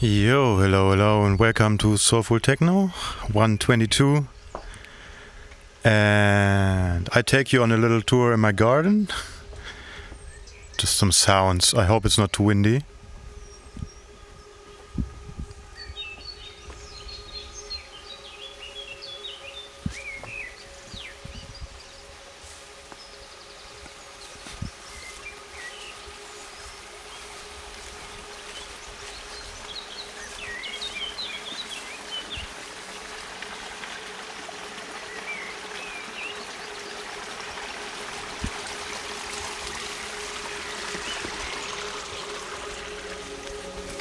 Yo, hello, hello, and welcome to Soulful Techno 122. And I take you on a little tour in my garden. Just some sounds. I hope it's not too windy.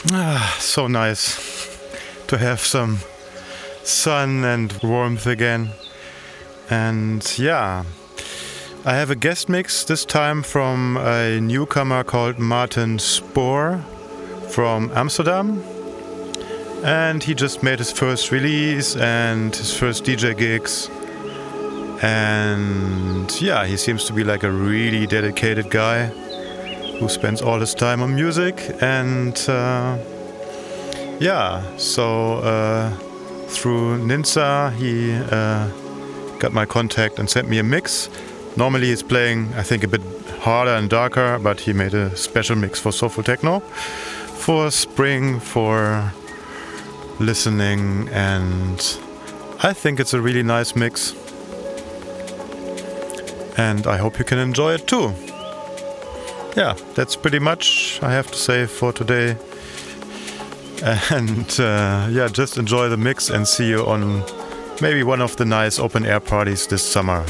Ah, so nice to have some sun and warmth again. And yeah, I have a guest mix this time from a newcomer called Martin Spoor from Amsterdam. And he just made his first release and his first DJ gigs. And yeah, he seems to be like a really dedicated guy who spends all his time on music and uh, yeah so uh, through ninsa he uh, got my contact and sent me a mix. Normally he's playing i think a bit harder and darker but he made a special mix for soulful techno for spring for listening and i think it's a really nice mix. And i hope you can enjoy it too. Yeah, that's pretty much I have to say for today. And uh, yeah, just enjoy the mix and see you on maybe one of the nice open air parties this summer.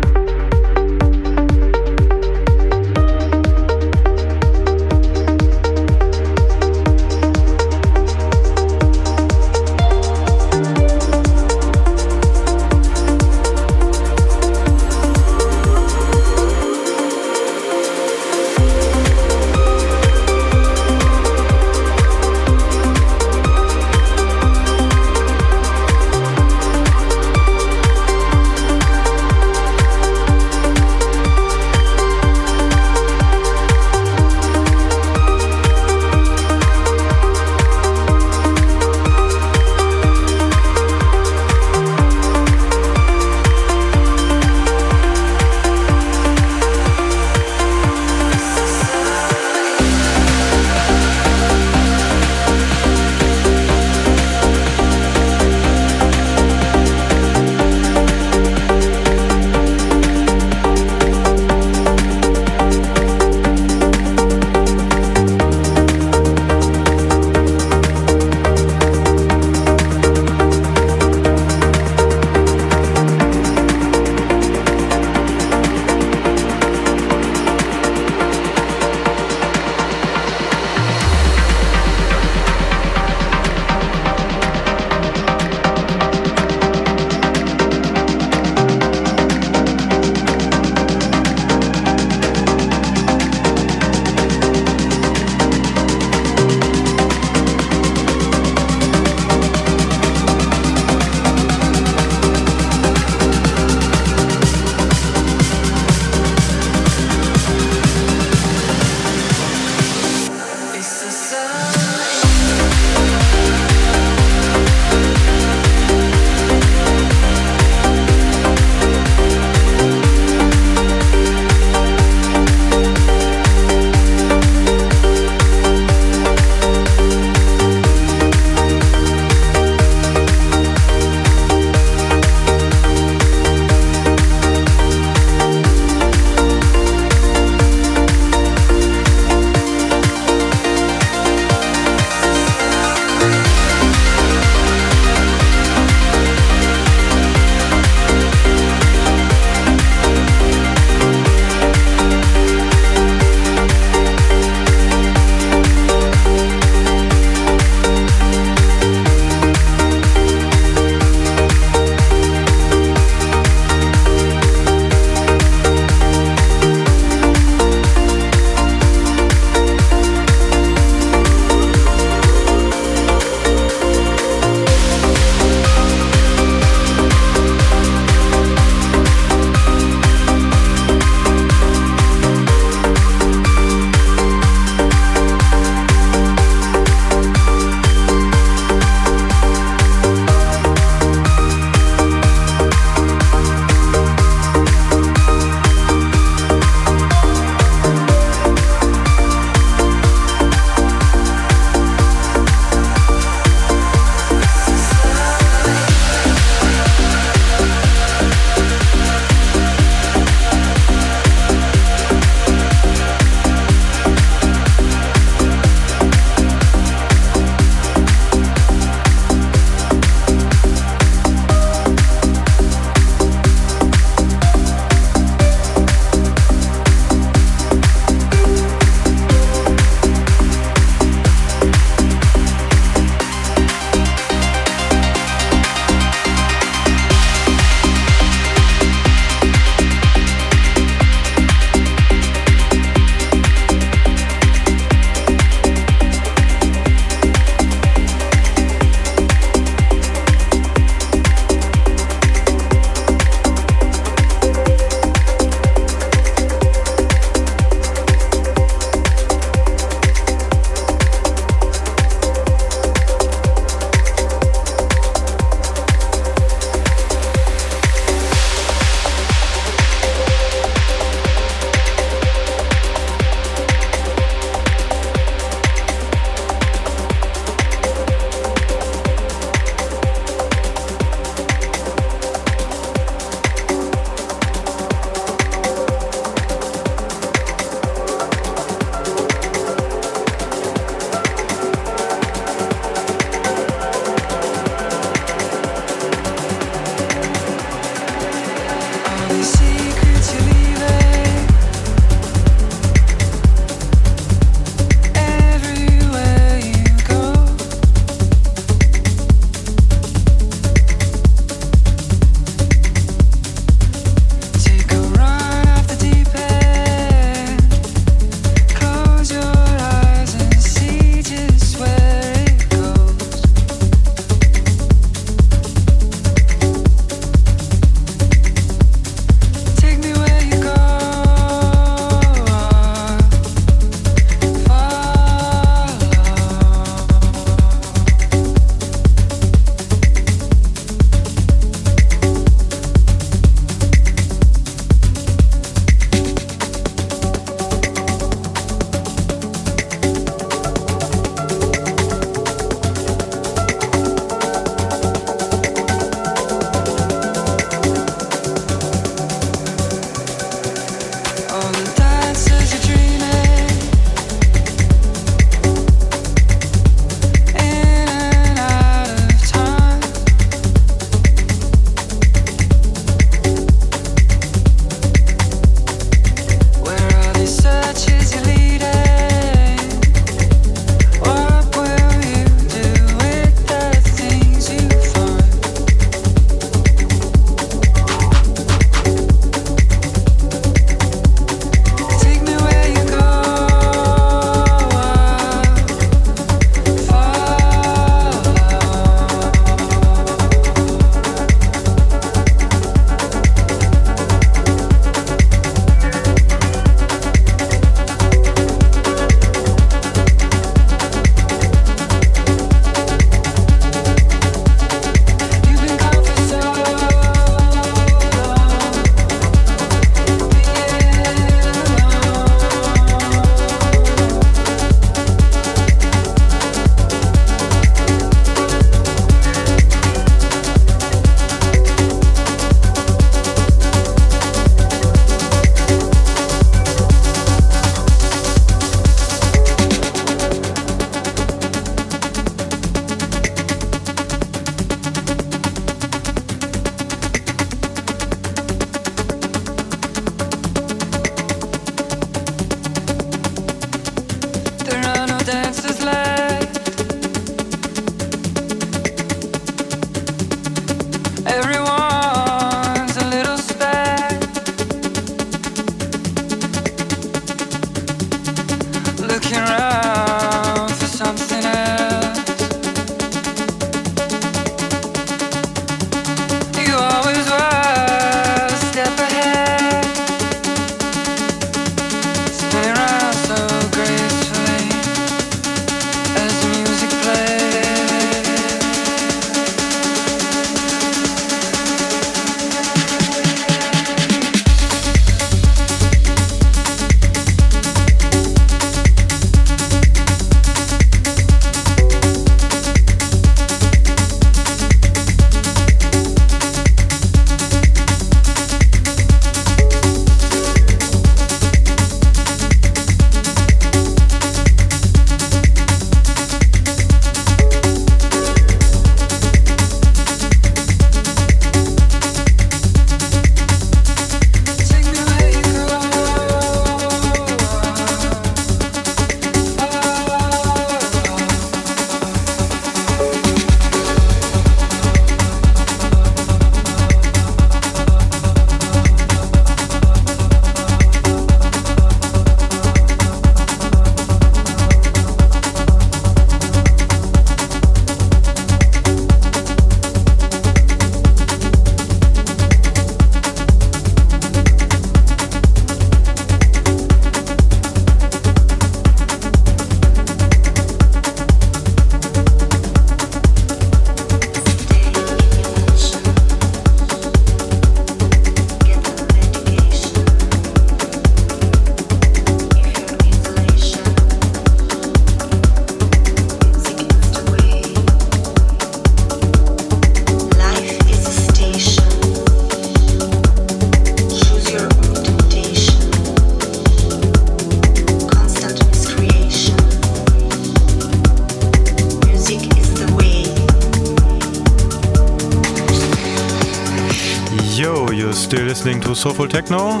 Soulful Techno.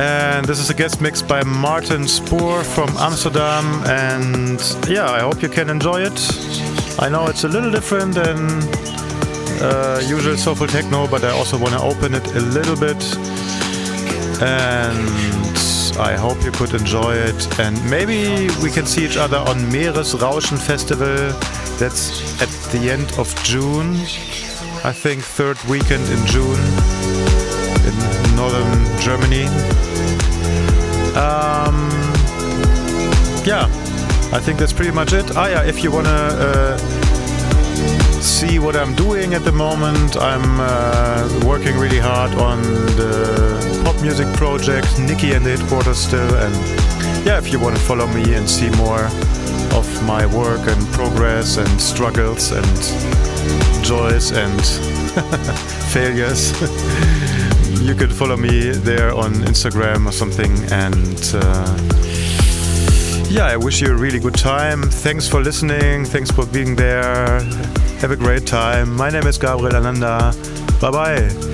And this is a guest mix by Maarten Spoor from Amsterdam. And yeah, I hope you can enjoy it. I know it's a little different than uh, usual Soulful Techno, but I also want to open it a little bit. And I hope you could enjoy it. And maybe we can see each other on Meeresrauschen Festival. That's at the end of June. I think third weekend in June northern Germany. Um, yeah, I think that's pretty much it. Ah, yeah, if you wanna uh, see what I'm doing at the moment, I'm uh, working really hard on the pop music project, Nikki and the Hitquarters still, and yeah, if you wanna follow me and see more of my work and progress and struggles and joys and failures. you could follow me there on Instagram or something. And uh, yeah, I wish you a really good time. Thanks for listening. Thanks for being there. Have a great time. My name is Gabriel Ananda. Bye bye.